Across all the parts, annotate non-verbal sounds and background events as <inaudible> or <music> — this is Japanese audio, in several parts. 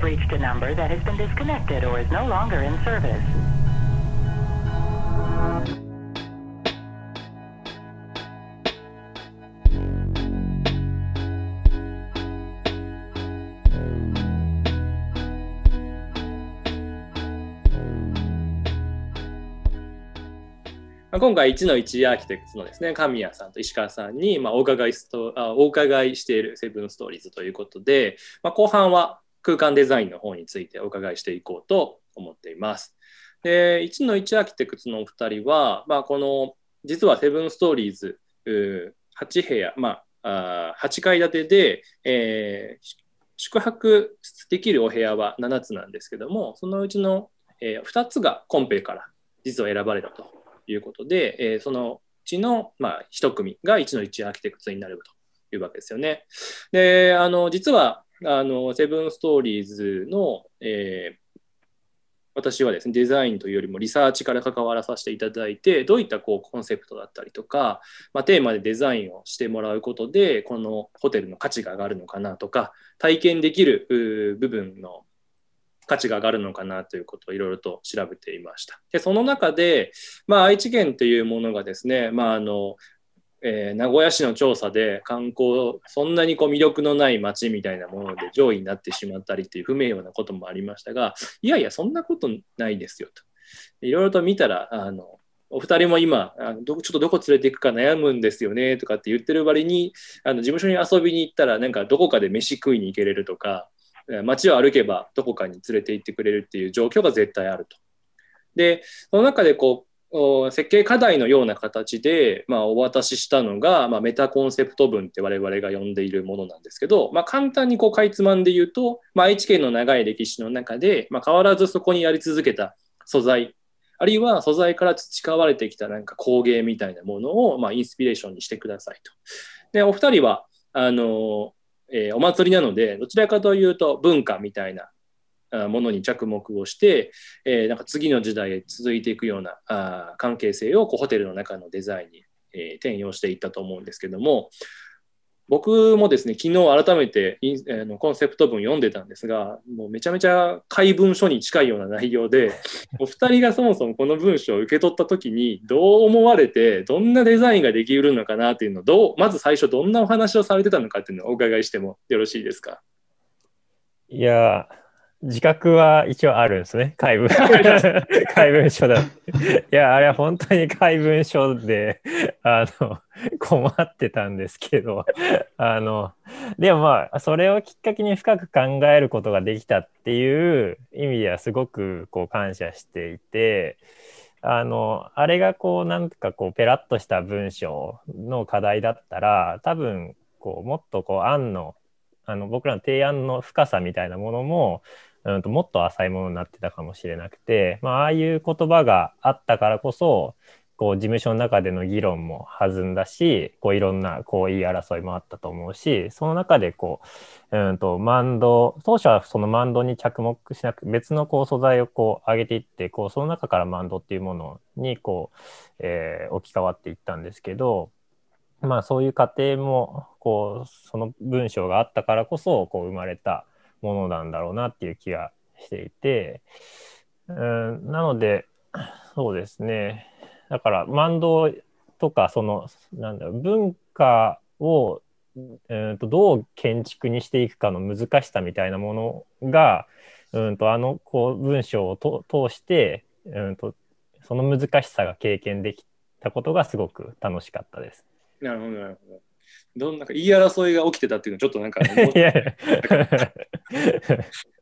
have reached a number that has been disconnected or is no longer in service. 今回1の1アーキテクツのですね、神谷さんと石川さんに、まあ、お伺いストあお伺いしているセブンストーリーズということで、まあ、後半は空間デザインの方についてお伺いしていこうと思っています。で、1の1アーキテクツのお二人は、まあ、この、実はセブンストーリーズ8部屋、まあ、あ8階建てで、えー、宿泊できるお部屋は7つなんですけども、そのうちの、えー、2つがコンペから実は選ばれたということで、えー、そのうちの、まあ、1組が1の1アーキテクツになるというわけですよね。で、あの実はあのセブンストーリーズの、えー、私はですねデザインというよりもリサーチから関わらさせていただいてどういったこうコンセプトだったりとか、まあ、テーマでデザインをしてもらうことでこのホテルの価値が上がるのかなとか体験できる部分の価値が上がるのかなということをいろいろと調べていました。でその中で、まあ、愛知県というものがですね、まああのえー、名古屋市の調査で観光そんなにこう魅力のない街みたいなもので上位になってしまったりっていう不名誉なこともありましたがいやいやそんなことないですよといろいろと見たらあのお二人も今あのちょっとどこ連れていくか悩むんですよねとかって言ってる割にあの事務所に遊びに行ったらなんかどこかで飯食いに行けれるとか街を歩けばどこかに連れて行ってくれるっていう状況が絶対あると。でその中でこう設計課題のような形で、まあ、お渡ししたのが、まあ、メタコンセプト文って我々が呼んでいるものなんですけど、まあ、簡単にこうかいつまんで言うと、まあ、愛知県の長い歴史の中で、まあ、変わらずそこにやり続けた素材あるいは素材から培われてきたなんか工芸みたいなものを、まあ、インスピレーションにしてくださいと。でお二人はあのえー、お祭りなのでどちらかというと文化みたいなものに着目をして、えー、なんか次の時代へ続いていくようなあ関係性をこうホテルの中のデザインに、えー、転用していったと思うんですけども僕もですね、昨日改めてイン、えのコンセプト文読んでたんですが、もうめちゃめちゃ怪文書に近いような内容で、<laughs> お二人がそもそもこの文章を受け取った時にどう思われて、どんなデザインができるのかなっていうのをどう、まず最初どんなお話をされてたのかっていうのをお伺いしてもよろしいですか？いや自覚は一応あるんですね、怪文。怪文書だ。<laughs> いや、あれは本当に怪文書で、あの、困ってたんですけど、あの、でもまあ、それをきっかけに深く考えることができたっていう意味ではすごくこう感謝していて、あの、あれがこう、なんかこう、ペラッとした文章の課題だったら、多分、こう、もっとこう、案の、あの僕らの提案の深さみたいなものもうんともっと浅いものになってたかもしれなくて、まあ、あいう言葉があったからこそこう事務所の中での議論も弾んだしこういろんなこう言い争いもあったと思うしその中でこう、うんと、マンド当初はそのマンドに着目しなく別のこう素材をこう上げていってこうその中からマンドっていうものにこう、えー、置き換わっていったんですけどまあそういう過程もこうその文章があったからこそこう生まれたものなんだろうなっていう気がしていて、うん、なので、そうですね。だから、万道とか、その、なんだろう、文化を、うんとどう建築にしていくかの難しさみたいなものが、うんとあのこう文章を通して、うんとその難しさが経験できたことがすごく楽しかったです。なるほどなるほど。どんなんか言い争いが起きてたっていうのはちょっとなんか <laughs>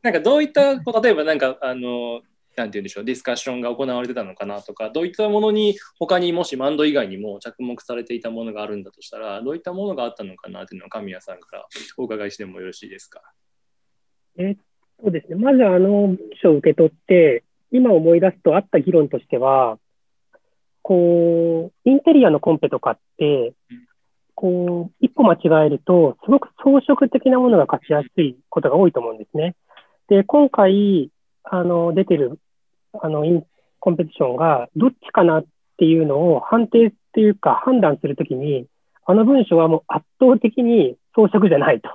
なんかどういった例えばなんかあのなんて言うんでしょうディスカッションが行われてたのかなとかどういったものに他にもしマンド以外にも着目されていたものがあるんだとしたらどういったものがあったのかなっていうのは神谷さんからお伺いしてもよろしいですか？えっとですね、まずあの書を受け取って今思い出すとあった議論としてはこうインテリアのコンペとかって、こう、一歩間違えると、すごく装飾的なものが勝ちやすいことが多いと思うんですね。で、今回、あの、出てる、あの、インコンペティションが、どっちかなっていうのを判定っていうか判断するときに、あの文章はもう圧倒的に装飾じゃないと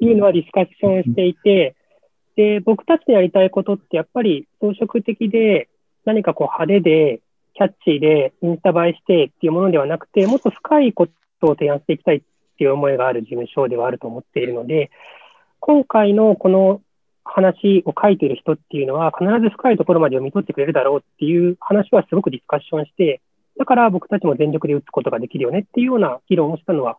いうのはディスカッションしていて、で、僕たちのやりたいことってやっぱり装飾的で、何かこう派手で、キャッチーで、インスタ映えしてっていうものではなくて、もっと深いことを提案していきたいっていう思いがある事務所ではあると思っているので、今回のこの話を書いている人っていうのは、必ず深いところまで読み取ってくれるだろうっていう話はすごくディスカッションして、だから僕たちも全力で打つことができるよねっていうような議論をしたのは、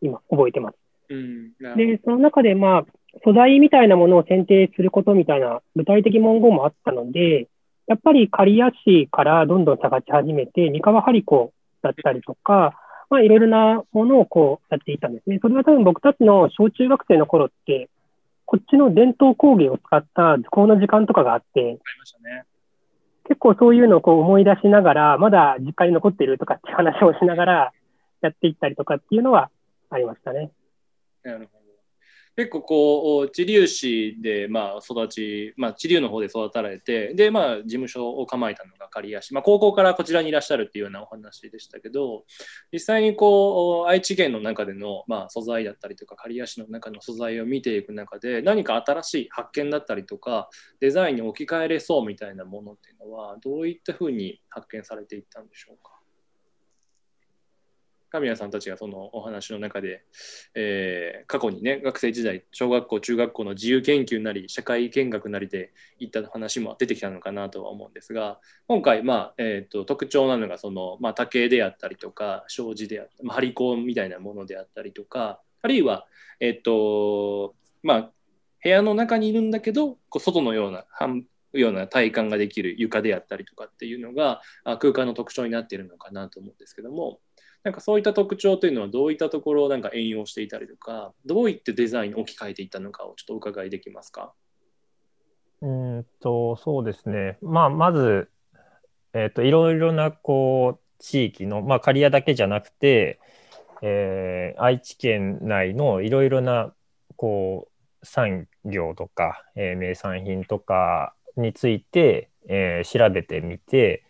今、覚えてます。うん、で、その中で、まあ、素材みたいなものを選定することみたいな具体的文言もあったので、やっぱり刈谷市からどんどん探し始めて、三河張子だったりとか、まあ、いろいろなものをこうやっていたんですね。それは多分僕たちの小中学生の頃って、こっちの伝統工芸を使った図工の時間とかがあって、結構そういうのをこう思い出しながら、まだ実家に残ってるとかって話をしながらやっていったりとかっていうのはありましたね。なるほど。結構こう、知立市で、まあ、育ち、まあ、知立の方で育たれて、で、まあ、事務所を構えたのが刈谷市。まあ、高校からこちらにいらっしゃるっていうようなお話でしたけど、実際にこう、愛知県の中での、まあ、素材だったりとか、刈谷市の中の素材を見ていく中で、何か新しい発見だったりとか、デザインに置き換えれそうみたいなものっていうのは、どういったふうに発見されていったんでしょうか？神谷さんたちがそのお話の中で、えー、過去にね学生時代小学校中学校の自由研究なり社会見学なりでいった話も出てきたのかなとは思うんですが今回、まあえーと、特徴なのがその、まあ、竹であったりとか障子であったり、まあ、張り子みたいなものであったりとかあるいは、えっ、ー、とまあ、部屋の中にいるんだけどこう外のような半ような体感ができる床であったりとかっていうのが空間の特徴になっているのかなと思うんですけどもなんかそういった特徴というのはどういったところをなんか援用していたりとか、どういってデザインに置き換えていったのかをちょっとお伺いできますか？うんと、そうですね。まあ、まず、えっ、ー、と、いろいろな、こう、地域の、まあ、刈谷だけじゃなくて、えー、愛知県内のいろいろな、こう、産業とか、えー、名産品とかについて、えー、調べてみて、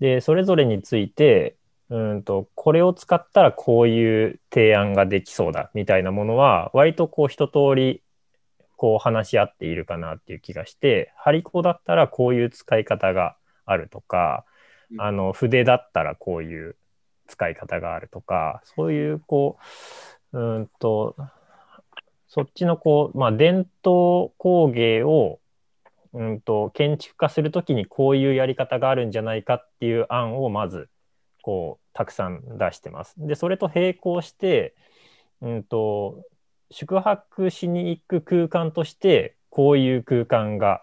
で、それぞれについて、うんと、これを使ったらこういう提案ができそうだみたいなものは、割とこう一通りこう話し合っているかなっていう気がして、ハリコだったらこういう使い方があるとか、あの筆だったらこういう使い方があるとか、そういうこう、うんと、そっちのこう、まあ、伝統工芸をうんと建築化するときにこういうやり方があるんじゃないかっていう案をまずこうたくさん出してます。でそれと並行して、うんと、宿泊しに行く空間としてこういう空間が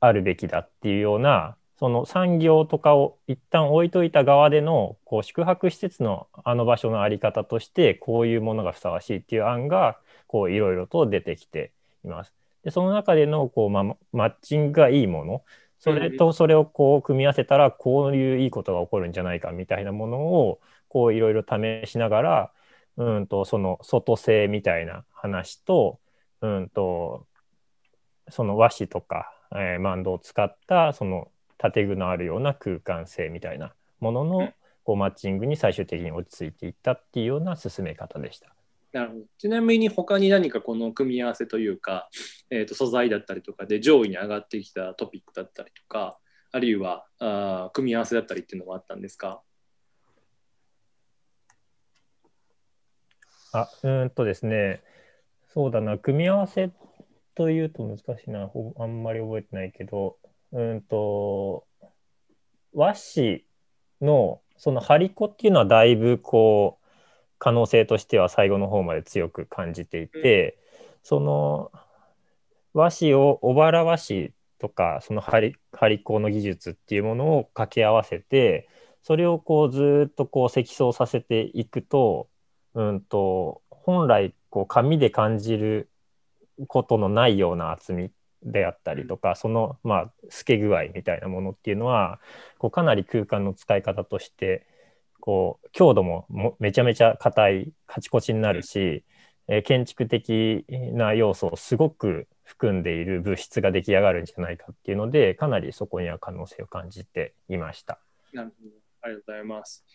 あるべきだっていうようなその産業とかを一旦置いといた側でのこう宿泊施設のあの場所の在り方としてこういうものがふさわしいっていう案がいろいろと出てきています。でその中でのこう、ま、マッチングがいいものそれとそれをこう組み合わせたらこういういいことが起こるんじゃないかみたいなものをこういろいろ試しながらうんとその外製みたいな話とうんとその和紙とか、えー、マンドを使ったその建具のあるような空間性みたいなもののこうマッチングに最終的に落ち着いていったっていうような進め方でした。なるほど。ちなみに他に何かこの組み合わせというか、えー、と素材だったりとかで上位に上がってきたトピックだったりとかあるいはあ組み合わせだったりっていうのはあったんですか？あうんとですね。そうだな。組み合わせというと難しいな。あんまり覚えてないけど。うんと和紙のその張り子っていうのはだいぶこう可能性としては最後の方まで強く感じていて、その和紙を小原和紙とかその張り子の技術っていうものを掛け合わせてそれをこうずっとこう積層させていくと,、うんと本来こう紙で感じることのないような厚みであったりとか、そのまあ透け具合みたいなものっていうのはこうかなり空間の使い方としてこう強度もめちゃめちゃ硬いカチコチになるし、えー、建築的な要素をすごく含んでいる物質が出来上がるんじゃないかっていうのでかなりそこには可能性を感じていました。なるほどありがとうございます。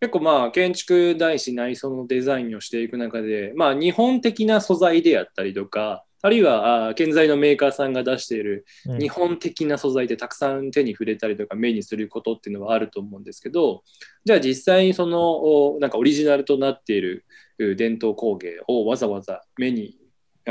結構まあ建築大師内装のデザインをしていく中で、まあ、日本的な素材であったりとかあるいはあ建材のメーカーさんが出しているうん。日本的な素材ってたくさん手に触れたりとか目にすることっていうのはあると思うんですけどじゃあ実際にそのおなんかオリジナルとなっているう伝統工芸をわざわざ目に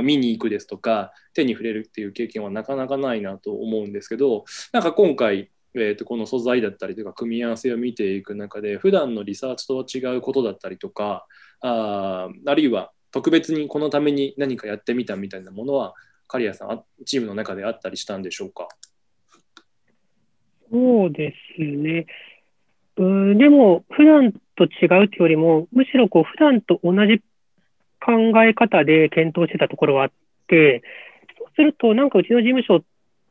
見に行くですとか手に触れるっていう経験はなかなかないなと思うんですけどなんか今回、えー、とこの素材だったりとか組み合わせを見ていく中で普段のリサーチとは違うことだったりとかあーあるいは特別にこのために何かやってみたみたいなものは刈谷さんあチームの中であったりしたんでしょうか？そうですね。うーんでも、普段と違うというよりも、むしろこう普段と同じ考え方で検討してたところはあって、そうすると、なんかうちの事務所っ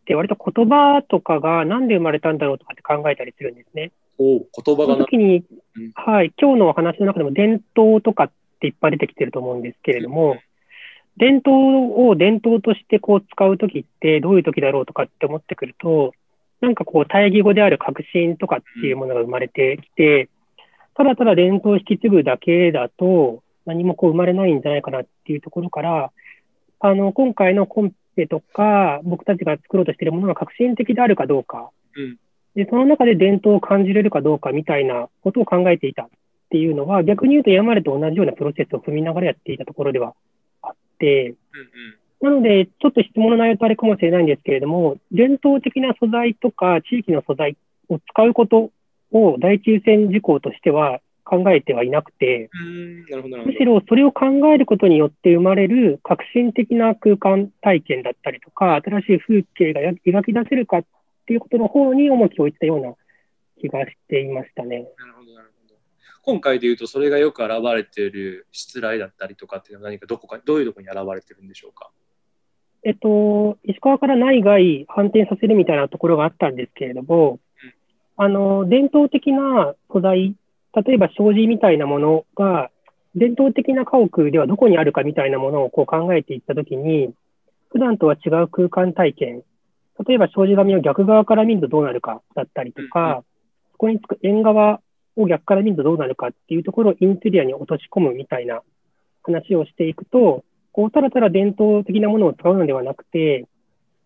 て割と言葉とかがなんで生まれたんだろうとかって考えたりするんですね。おう言葉そがなの時にうん、はい、今日のお話の中でも伝統とかっていっぱい出てきてると思うんですけれども、伝統を伝統としてこう使うときってどういうときだろうとかって思ってくると、なんかこう対義語である革新とかっていうものが生まれてきて、ただただ伝統を引き継ぐだけだと何もこう生まれないんじゃないかなっていうところから、あの、今回のコンペとか僕たちが作ろうとしているものが革新的であるかどうか、うん。で、その中で伝統を感じれるかどうかみたいなことを考えていた。っていうのは、逆に言うと今までと同じようなプロセスを踏みながらやっていたところではあって、うんなので、ちょっと質問の内容とあれかもしれないんですけれども、伝統的な素材とか地域の素材を使うことを第一優先事項としては考えてはいなくて、むしろそれを考えることによって生まれる革新的な空間体験だったりとか、新しい風景が描き出せるかっていうことの方に重きを置いたような気がしていましたね。なるほどなるほど今回で言うとそれがよく現れている失礼だったりとかっていうのは何かどこかどういうところに現れてるんでしょうか？えっと、石川から内外反転させるみたいなところがあったんですけれども、あの、伝統的な素材、例えば障子みたいなものが、伝統的な家屋ではどこにあるかみたいなものをこう考えていったときに、普段とは違う空間体験、例えば障子紙を逆側から見るとどうなるかだったりとか、そこにつく縁側を逆から見るとどうなるかっていうところをインテリアに落とし込むみたいな話をしていくと、こう、ただただ伝統的なものを使うのではなくて、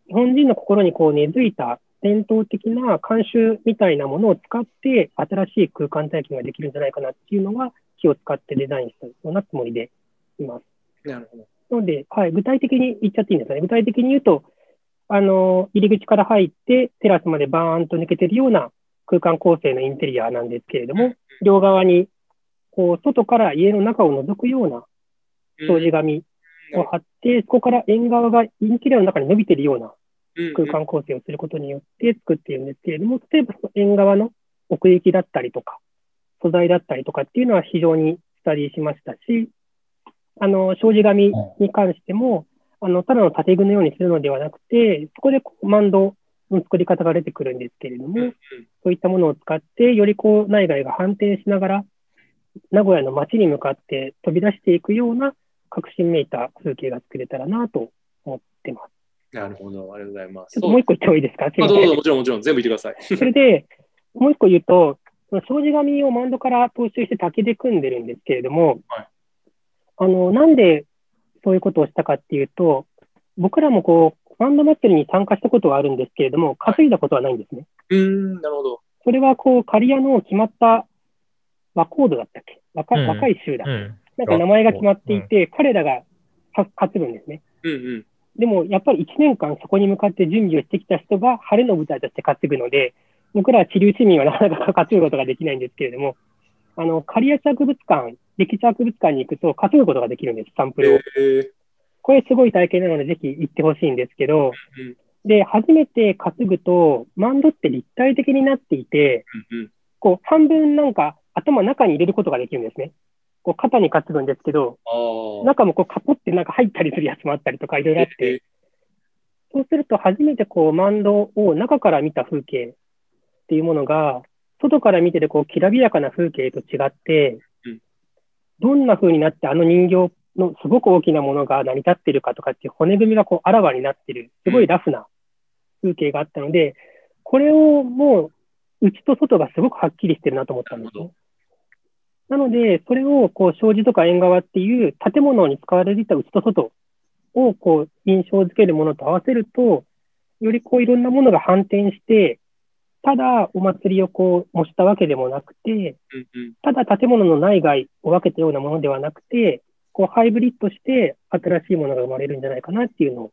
日本人の心にこう根付いた伝統的な慣習みたいなものを使って、新しい空間体験ができるんじゃないかなっていうのが、気を使ってデザインしたようなつもりでいます。なるほどなので、はい、具体的に言っちゃっていいんですかね。具体的に言うと、あの、入り口から入って、テラスまでバーンと抜けてるような空間構成のインテリアなんですけれども、両側に、こう、外から家の中を覗くような障子紙を貼って、そこから縁側がインテリアの中に伸びているような空間構成をすることによって作っているんですけれども、例えばその縁側の奥行きだったりとか、素材だったりとかっていうのは非常にスタディしましたし、あの、障子紙に関しても、あの、ただの建具のようにするのではなくて、そこでこうマンドの作り方が出てくるんですけれども、そういったものを使って、よりこう内外が反転しながら、名古屋の街に向かって飛び出していくような革新めいた風景が作れたらなと思ってます。なるほど。ありがとうございます。ちょっともう一個言ってもいいですか？あどうぞもちろんもちろん全部言ってください。<laughs> それで、もう一個言うと、その障子紙をマンドから踏襲して竹で組んでるんですけれども、はい。あの、なんでそういうことをしたかっていうと、僕らもこう、マンド祭りに参加したことはあるんですけれども、稼いだことはないんですね。うーんなるほどそれはこう、刈谷の決まった和コードだったっけ？若,、うん若い州だ。うん。なんか名前が決まっていて、彼らがか担ぐんですね。うんうんでも、やっぱり1年間そこに向かって準備をしてきた人が晴れの舞台として担ぐので、僕ら地流市民はなかなか担ぐことができないんですけれども、あの、刈谷市博物館、歴史博物館に行くと担ぐことができるんです、サンプルを。えーこれすごい体験なので、ぜひ行ってほしいんですけど、うんで、初めて担ぐと、マンドって立体的になっていて、こう、半分なんか頭中に入れることができるんですね。こう、肩に担ぐんですけど、中もこう、カポってなんか入ったりするやつもあったりとか、いろいろあって、そうすると初めてこう、マンドを中から見た風景っていうものが、外から見てるこう、きらびやかな風景と違ってうん、どんな風になってあの人形のすごく大きなものが成り立ってるかとかっていう骨組みがこう、あらわになってる、すごいラフな風景があったので、これをもう、内と外がすごくはっきりしてるなと思ったんですね。なので、それをこう障子とか縁側っていう建物に使われていた内と外をこう印象づけるものと合わせると、よりこういろんなものが反転して、ただお祭りをこう模したわけでもなくて、ただ建物の内外を分けたようなものではなくて、こうハイブリッドして新しいものが生まれるんじゃないかなっていうのを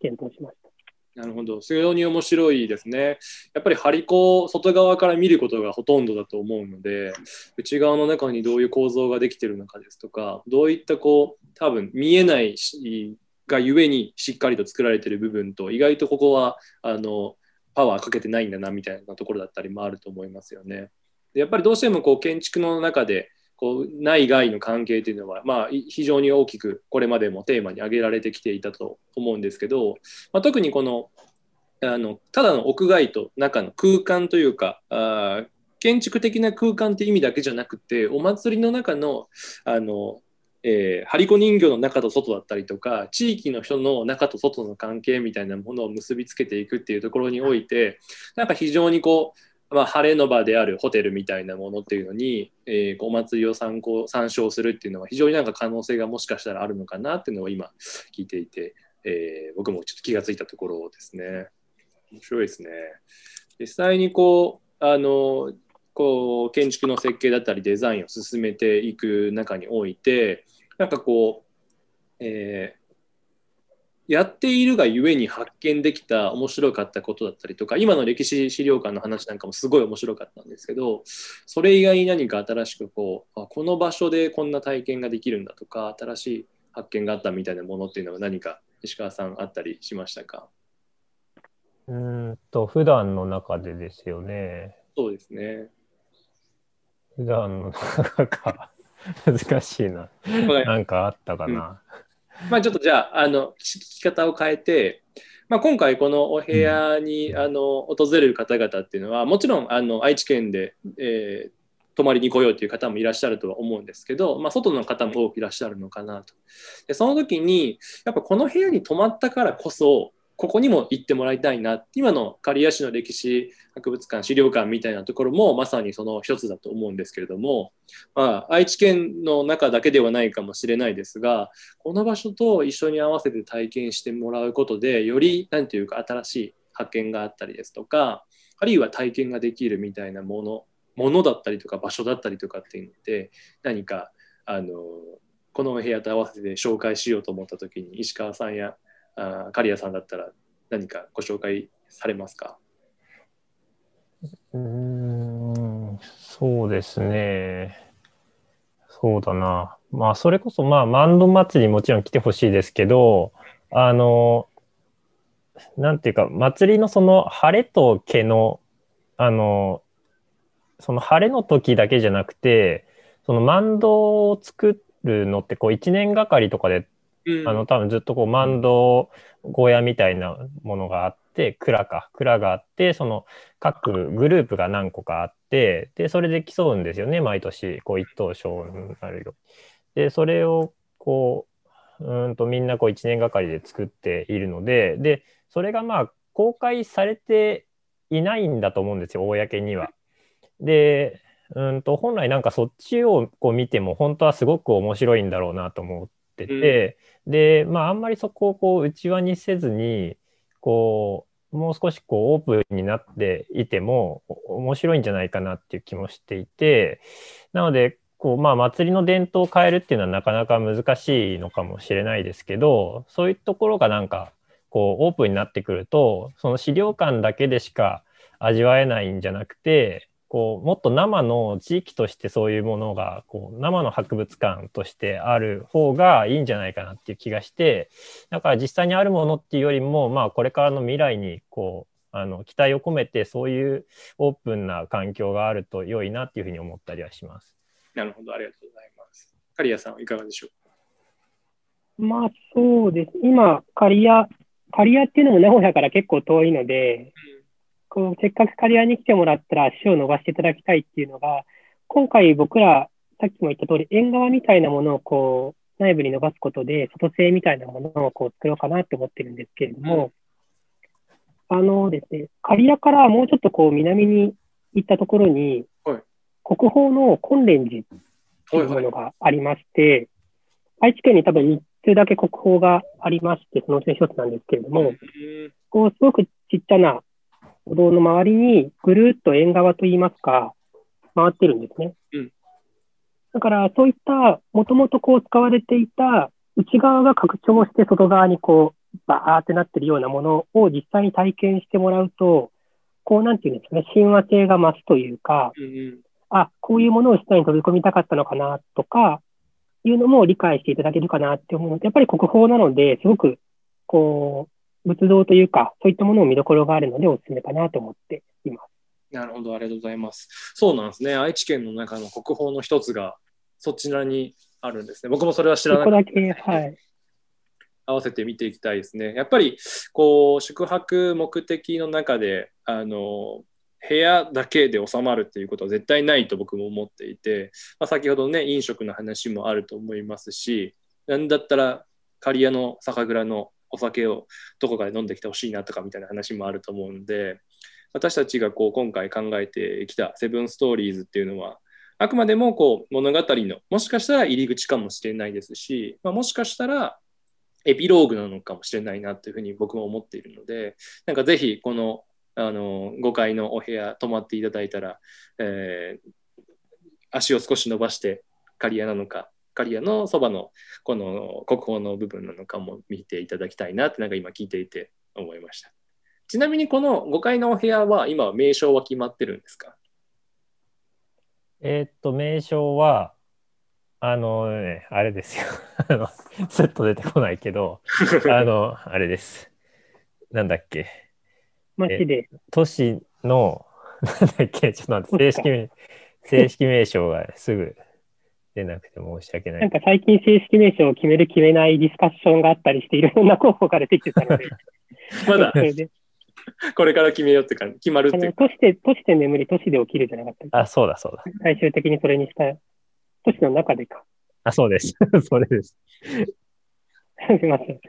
検討しました。なるほど。非常に面白いですね。やっぱり張り子を外側から見ることがほとんどだと思うので、内側の中にどういう構造ができているのかですとか、どういったこう、多分見えないがゆえにしっかりと作られている部分と、意外とここはあのパワーかけてないんだなみたいなところだったりもあると思いますよね。でやっぱりどうしてもこう建築の中でこう内外の関係というのは、まあ、非常に大きくこれまでもテーマに挙げられてきていたと思うんですけど、まあ、特にこのあのただの屋外と中の空間というかあ建築的な空間って意味だけじゃなくてお祭りの中のあの、えー、張り子人形の中と外だったりとか地域の人の中と外の関係みたいなものを結びつけていくっていうところにおいてなんか非常にこうまあ、晴れの場であるホテルみたいなものっていうのに、えーお祭りを参考参照するっていうのは非常になんか可能性がもしかしたらあるのかなっていうのを今聞いていて、えー僕もちょっと気がついたところですね。面白いですね。実際にこうあのこう建築の設計だったりデザインを進めていく中においてなんかこう、えーやっているがゆえに発見できた面白かったことだったりとか今の歴史資料館の話なんかもすごい面白かったんですけどそれ以外に何か新しくこうあこの場所でこんな体験ができるんだとか新しい発見があったみたいなものっていうのは何か石川さんあったりしましたか？うーんと、普段の中でですよね。そうですね。普段の中か。<laughs> 難しいな。なんかあったかな。まあ、ちょっとじゃああの聞き方を変えて、まあ、今回このお部屋に、あの訪れる方々っていうのはもちろんあの愛知県で、えー泊まりに来ようという方もいらっしゃるとは思うんですけど、まあ、外の方も多くいらっしゃるのかなと。でその時にやっぱこの部屋に泊まったからこそここにも行ってもらいたいな今の刈谷市の歴史博物館資料館みたいなところもまさにその一つだと思うんですけれども、まあ、愛知県の中だけではないかもしれないですがこの場所と一緒に合わせて体験してもらうことでより何ていうか新しい発見があったりですとかあるいは体験ができるみたいなものものだったりとか場所だったりとかっていうのって何かあのこの部屋と合わせて紹介しようと思った時に石川さんやあ刈谷さんだったら何かご紹介されますか？うん、そうですね。そうだな。まあ、それこそ、まあ、万戸祭りもちろん来てほしいですけど、あの、なんていうか、祭りのその晴れと毛の、あの、その晴れの時だけじゃなくて、その万戸を作るのって、こう、一年がかりとかであの多分ずっとこう万堂小屋みたいなものがあって蔵か。蔵があってその各グループが何個かあってでそれで競うんですよね毎年。こう一等賞になるよでそれをこううんとみんなこう1年がかりで作っているのででそれがまあ公開されていないんだと思うんですよ公には。でうんと本来なんかそっちをこう見ても本当はすごく面白いんだろうなと思ってて、でまああんまりそこをこう内輪にせずにこうもう少しこうオープンになっていてもお面白いんじゃないかなっていう気もしていてなのでこうまあ祭りの伝統を変えるっていうのはなかなか難しいのかもしれないですけどそういうところがなんかこうオープンになってくるとその資料館だけでしか味わえないんじゃなくてこうもっと生の地域としてそういうものがこう生の博物館としてある方がいいんじゃないかなっていう気がしてだから実際にあるものっていうよりも、まあ、これからの未来にこうあの期待を込めてそういうオープンな環境があると良いなっていうふうに思ったりはします。なるほど、ありがとうございます。刈谷さんはいかがでしょまあそうです。今、刈谷、刈谷っていうのも名古屋から結構遠いので、こうせっかく刈谷に来てもらったら足を伸ばしていただきたいっていうのが、今回僕ら、さっきも言った通り、縁側みたいなものをこう内部に伸ばすことで、外製みたいなものをこう作ろうかなって思ってるんですけれども、あのですね、刈谷からもうちょっとこう南に行ったところに、はい国宝の金蓮寺ってう。いうものがありまして、愛知県に多分3つだけ国宝がありまして、そのうちの一つなんですけれども、うんこう、すごくちっちゃな歩道の周りにぐるっと縁側といいますか、回ってるんですね。うん。だから、そういった、もともとこう使われていた内側が拡張して外側にこう、バーってなってるようなものを実際に体験してもらうと、こう、なんていうんですかね、親和性が増すというか、うんうん。あ、こういうものを下に飛び込みたかったのかなとか、いうのも理解していただけるかなって思う。ので、やっぱり国宝なので、すごく、こう、仏像というか、そういったものを見どころがあるので、おすすめかなと思っています。なるほど、ありがとうございます。そうなんですね。愛知県の中の国宝の一つがそちらにあるんですね。僕もそれは知らそなくてこだけ、はい。合わせて見ていきたいですね。やっぱりこう宿泊目的の中であの部屋だけで収まるっていうことは絶対ないと僕も思っていて、まあ、先ほどね飲食の話もあると思いますしなんだったら刈谷の酒蔵のお酒をどこかで飲んできてほしいなとかみたいな話もあると思うんで私たちがこう今回考えてきた「セブンストーリーズ」っていうのはあくまでもこう物語のもしかしたら入り口かもしれないですし、まあ、もしかしたらエピローグなのかもしれないなというふうに僕も思っているので、なんかぜひこのあの5階のお部屋泊まっていただいたら、えー足を少し伸ばして刈谷なのか、刈谷のそばのこの国宝の部分なのかも見ていただきたいなってなんか今聞いていて思いました。ちなみにこの5階のお部屋は今は名称は決まってるんですか？えーっと、名称は、あのね、あれですよ。<laughs> あの、スッと出てこないけど、<laughs> あの、あれです。なんだっけ？街で、都市の、なんだっけ、ちょっと待って、正式名、正式名称がすぐ出なくて申し訳ななんい。か最近正式名称を決める決めないディスカッションがあったりして、いろんな候補が出てきてたので、<laughs> まだそれで、これから決めようって感じ、決まるっていう。都市で、都市で眠り、都市で起きるじゃなかったあ、そうだそうだ。最終的にそれにした、都市の中でか。あ、そうです。<laughs> それです。<laughs> すみません。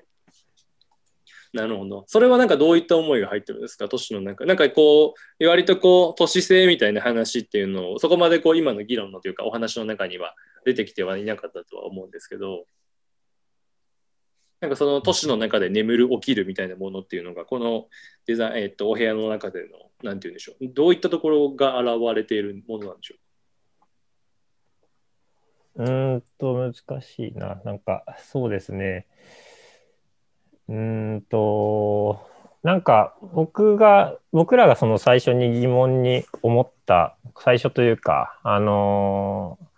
<laughs> なるほど。それはなんかどういった思いが入ってるんですか、都市の中。なんかこう、割とこう、都市性みたいな話っていうのを、そこまでこう、今の議論のというか、お話の中には出てきてはいなかったとは思うんですけど、なんかその都市の中で眠る、起きるみたいなものっていうのが、このデザイン、えっと、お部屋の中での、なんていうんでしょう、どういったところが現れているものなんでしょうーんと、難しいな。なんか、そうですね。うーんと、なんか、僕が、僕らがその最初に疑問に思った、最初というか、あのー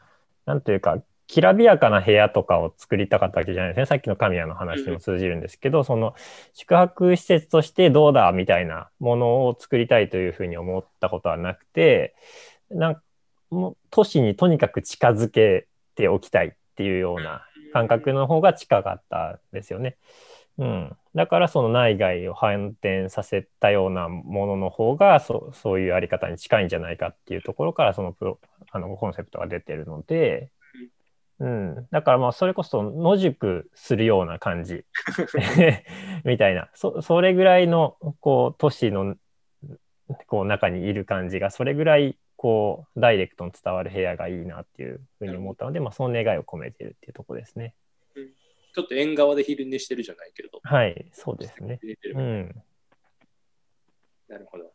なんというか、きらびやかな部屋とかを作りたかったわけじゃないですね。さっきの神谷の話にも通じるんですけど、その宿泊施設としてどうだみたいなものを作りたいというふうに思ったことはなくて、なんもう都市にとにかく近づけておきたいっていうような感覚の方が近かったんですよね。うん、うん。だからその内外を反転させたようなものの方がそそういうあり方に近いんじゃないかっていうところからそのプロあのコンセプトが出てるので、うん、だからまあそれこそ野宿するような感じ。<laughs> みたいな。そそれぐらいのこう都市のこう中にいる感じがそれぐらいこうダイレクトに伝わる部屋がいいなっていうふうに思ったので、まあ、その願いを込めてるっていうとこですね。ちょっと縁側で昼寝してるじゃないけれど。はい、そうですね。うん。なるほど。はい、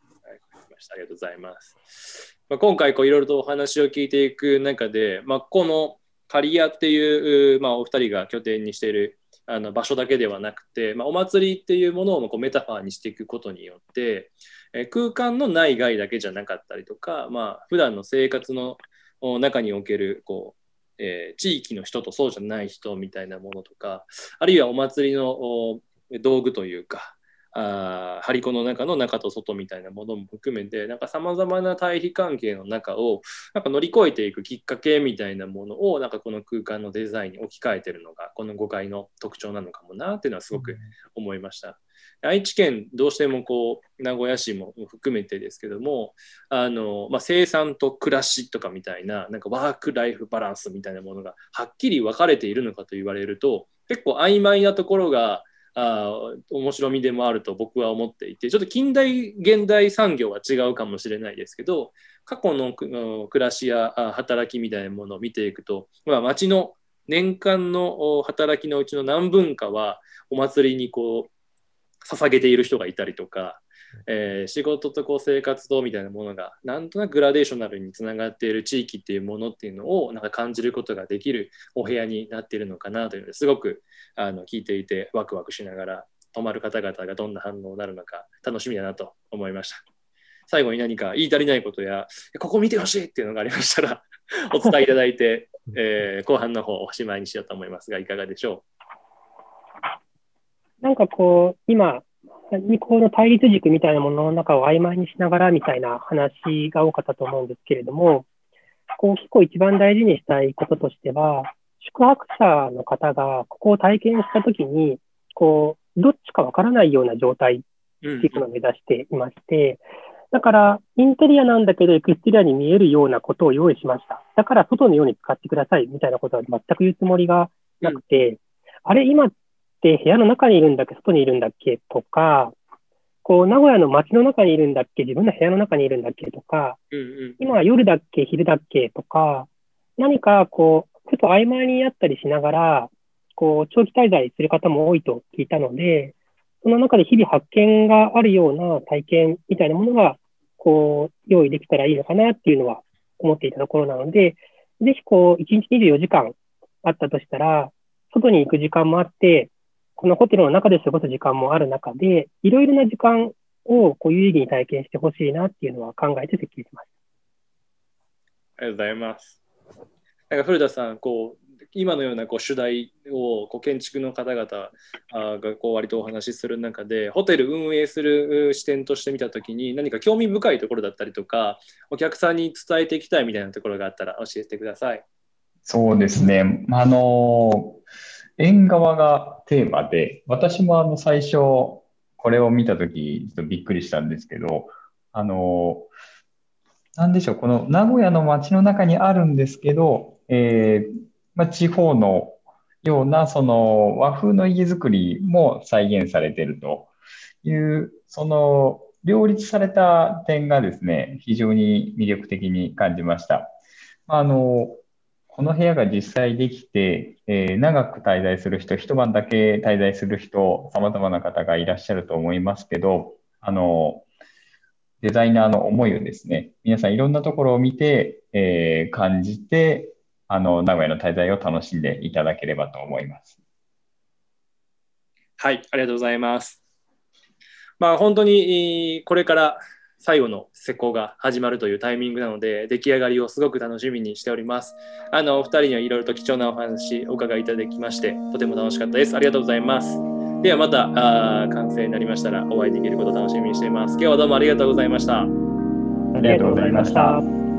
わかりました。ありがとうございます。まあ、今回こういろいろとお話を聞いていく中で、まあ、この刈谷っていう、まあ、お二人が拠点にしているあの場所だけではなくて、まあ、お祭りっていうものをこうメタファーにしていくことによって、えー空間の内外だけじゃなかったりとか、まあ普段の生活のお中におけるこう、えー地域の人とそうじゃない人みたいなものとかあるいはお祭りのお道具というかあー張り子の中の中と外みたいなものも含めてなんかさまざまな対比関係の中をなんか乗り越えていくきっかけみたいなものをなんかこの空間のデザインに置き換えてるのがこの5階の特徴なのかもなっていうのはすごく思いました。愛知県どうしてもこう名古屋市も含めてですけどもあの、まあ、生産と暮らしとかみたいななんかワーク・ライフ・バランスみたいなものがはっきり分かれているのかと言われると結構曖昧なところがあ面白みでもあると僕は思っていてちょっと近代現代産業は違うかもしれないですけど過去の暮らしや働きみたいなものを見ていくと、まあ、街の年間の働きのうちの何分かはお祭りにこう捧げている人がいたりとか、えー、仕事とこう生活とみたいなものがなんとなくグラデーショナルにつながっている地域っていうものっていうのをなんか感じることができるお部屋になっているのかなというのですごくあの聞いていてワクワクしながら泊まる方々がどんな反応になるのか楽しみだなと思いました。最後に何か言い足りないことや、ここ見てほしいっていうのがありましたら、お伝えいただいて、えー、後半の方おしまいにしようと思いますが、いかがでしょう？なんかこう、今、二項の対立軸みたいなものの中を曖昧にしながらみたいな話が多かったと思うんですけれども、こう結構一番大事にしたいこととしては、宿泊者の方がここを体験したときに、こう、どっちかわからないような状態っていうのを目指していまして、だから、インテリアなんだけど、エクステリアに見えるようなことを用意しました。だから、外のように使ってください、みたいなことは全く言うつもりがなくて、うん、あれ、今って部屋の中にいるんだっけ、外にいるんだっけ？とか、こう、名古屋の街の中にいるんだっけ、自分の部屋の中にいるんだっけ？とか、うんうん、今は夜だっけ、昼だっけ？とか、何かこう、ちょっと曖昧にやったりしながら、こう、長期滞在する方も多いと聞いたので、その中で日々発見があるような体験みたいなものがこう、用意できたらいいのかなっていうのは思っていたところなので、ぜひこう、1日24時間あったとしたら、外に行く時間もあって、このホテルの中で過ごす時間もある中で、いろいろな時間をこう有意義に体験してほしいなっていうのは考えて設計しました。ありがとうございます。なんか古田さん、こう、今のようなこう主題をこう建築の方々がこう割とお話しする中でホテル運営する視点として見た時に何か興味深いところだったりとかお客さんに伝えていきたいみたいなところがあったら教えてください。そうですね。あの縁側がテーマで私もあの最初これを見た時ちょっとびっくりしたんですけどあのなんでしょうこの名古屋の街の中にあるんですけど、えーまあ、地方のようなその和風の家づくりも再現されているという、その両立された点がですね、非常に魅力的に感じました。あの、この部屋が実際できて、えー、長く滞在する人、一晩だけ滞在する人、様々な方がいらっしゃると思いますけど、あの、デザイナーの思いをですね、皆さんいろんなところを見て、えー、感じて、あの、名古屋の滞在を楽しんでいただければと思います。はい、ありがとうございます。まあ、本当にこれから最後の施工が始まるというタイミングなので、出来上がりをすごく楽しみにしております。あの、お二人にはいろいろと貴重なお話お伺いいただきまして、とても楽しかったです。ありがとうございます。ではまたあ完成になりましたらお会いできることを楽しみにしています。今日はどうもありがとうございました。ありがとうございました。